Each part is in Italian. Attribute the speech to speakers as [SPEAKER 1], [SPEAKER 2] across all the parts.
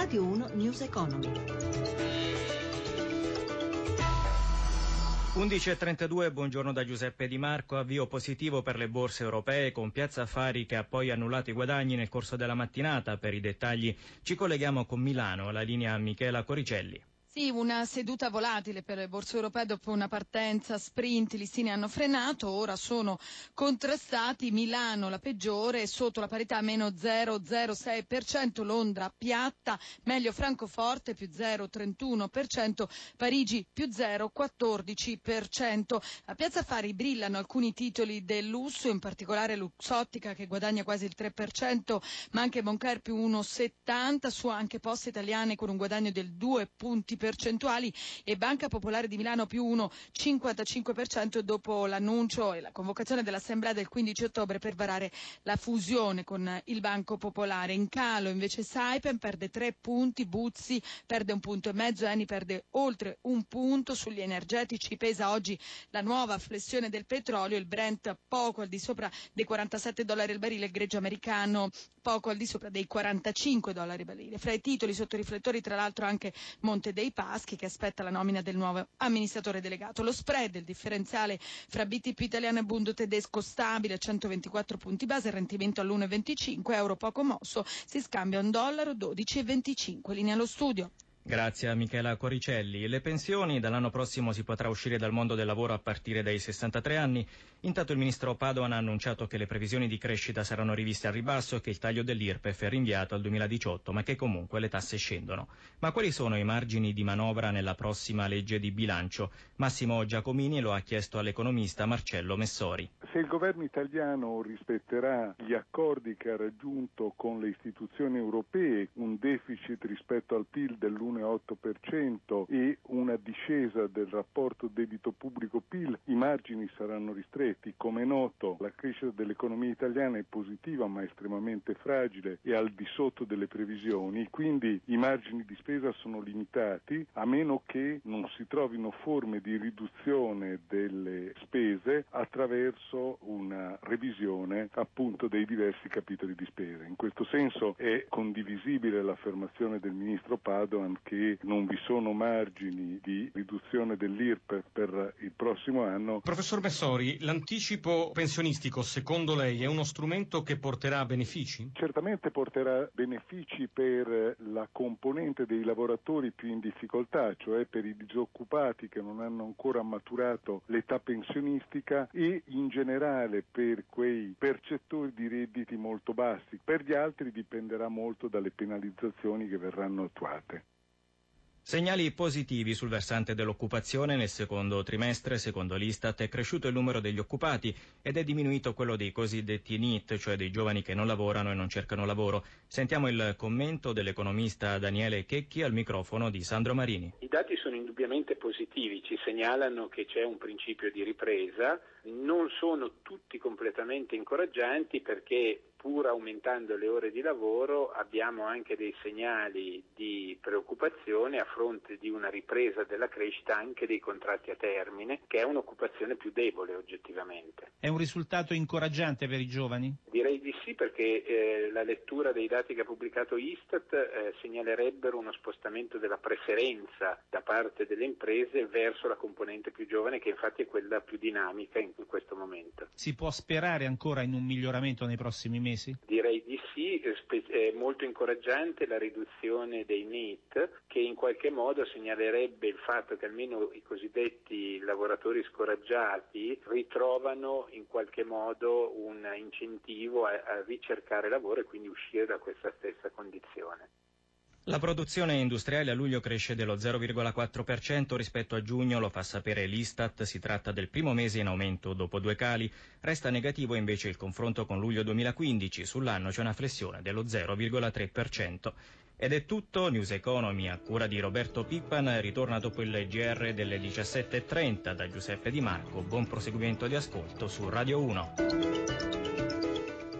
[SPEAKER 1] Radio 1 News Economy.
[SPEAKER 2] 11.32, buongiorno da Giuseppe Di Marco, avvio positivo per le borse europee con Piazza Affari che ha poi annullato i guadagni nel corso della mattinata. Per i dettagli ci colleghiamo con Milano, la linea Michela Coricelli.
[SPEAKER 3] Sì, una seduta volatile per le borse europee dopo una partenza sprint, i listini hanno frenato, ora sono contrastati, Milano la peggiore, sotto la parità meno 0,06%, Londra piatta, meglio Francoforte più 0,31%, Parigi più 0,14%. A Piazza Affari brillano alcuni titoli del lusso, in particolare Luxottica che guadagna quasi il 3%, ma anche Boncair più 1,70%, su anche Poste Italiane con un guadagno del 2 punti percentuali e Banca Popolare di Milano più 1,55% dopo l'annuncio e la convocazione dell'Assemblea del 15 ottobre per varare la fusione con il Banco Popolare. In calo invece Saipem perde 3 punti, Buzzi perde un punto e mezzo, Eni perde oltre un punto. Sugli energetici pesa oggi la nuova flessione del petrolio, il Brent poco al di sopra dei 47 dollari al barile, il greggio americano poco al di sopra dei 45 dollari al barile. Fra i titoli sotto riflettori tra l'altro anche Monte dei Paschi che aspetta la nomina del nuovo amministratore delegato. Lo spread, il differenziale fra BTP italiano e Bundo tedesco stabile a 124 punti base, il rendimento all'1,25, euro poco mosso, si scambia un dollaro 12,25. Linea allo studio.
[SPEAKER 2] Grazie a Michela Coricelli. Le pensioni dall'anno prossimo si potrà uscire dal mondo del lavoro a partire dai 63 anni. Intanto il ministro Padoan ha annunciato che le previsioni di crescita saranno riviste al ribasso e che il taglio dell'IRPEF è rinviato al 2018, ma che comunque le tasse scendono. Ma quali sono i margini di manovra nella prossima legge di bilancio? Massimo Giacomini lo ha chiesto all'economista Marcello Messori.
[SPEAKER 4] Se il governo italiano rispetterà gli accordi che ha raggiunto con le istituzioni europee, un deficit rispetto al PIL dell'1 1,8% e una discesa del rapporto debito pubblico-PIL, i margini saranno ristretti. Come è noto, la crescita dell'economia italiana è positiva ma estremamente fragile e al di sotto delle previsioni, quindi i margini di spesa sono limitati a meno che non si trovino forme di riduzione delle spese attraverso una revisione appunto dei diversi capitoli di spesa. In questo senso è condivisibile l'affermazione del ministro Padoan che non vi sono margini di riduzione dell'IRP per il prossimo anno.
[SPEAKER 5] Professor Messori, l'anticipo pensionistico secondo lei è uno strumento che porterà benefici?
[SPEAKER 4] Certamente porterà benefici per la componente dei lavoratori più in difficoltà, cioè per i disoccupati che non hanno ancora maturato l'età pensionistica e in generale per quei percettori di redditi molto bassi. Per gli altri dipenderà molto dalle penalizzazioni che verranno attuate.
[SPEAKER 2] Segnali positivi sul versante dell'occupazione nel secondo trimestre, secondo l'Istat, è cresciuto il numero degli occupati ed è diminuito quello dei cosiddetti NIT, cioè dei giovani che non lavorano e non cercano lavoro. Sentiamo il commento dell'economista Daniele Checchi al microfono di Sandro Marini.
[SPEAKER 6] I dati sono indubbiamente positivi, ci segnalano che c'è un principio di ripresa, non sono tutti completamente incoraggianti perché pur aumentando le ore di lavoro abbiamo anche dei segnali di preoccupazione a fronte di una ripresa della crescita anche dei contratti a termine, che è un'occupazione più debole oggettivamente.
[SPEAKER 7] È un risultato incoraggiante per i giovani?
[SPEAKER 6] Direi di sì perché eh, la lettura dei dati che ha pubblicato Istat eh, segnalerebbero uno spostamento della preferenza da parte delle imprese verso la componente più giovane che infatti è quella più dinamica in questo momento.
[SPEAKER 7] Si può sperare ancora in un miglioramento nei prossimi mesi? Mesi?
[SPEAKER 6] Direi di sì, è molto incoraggiante la riduzione dei NEET che in qualche modo segnalerebbe il fatto che almeno i cosiddetti lavoratori scoraggiati ritrovano in qualche modo un incentivo a, a ricercare lavoro e quindi uscire da questa stessa condizione.
[SPEAKER 2] La produzione industriale a luglio cresce dello 0,4% rispetto a giugno, lo fa sapere l'Istat, si tratta del primo mese in aumento dopo due cali. Resta negativo invece il confronto con luglio 2015, sull'anno c'è una flessione dello 0,3%. Ed è tutto, News Economy a cura di Roberto Pippan ritorna dopo il GR delle 17.30 da Giuseppe Di Marco. Buon proseguimento di ascolto su Radio 1.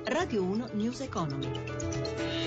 [SPEAKER 1] Radio 1 News Economy.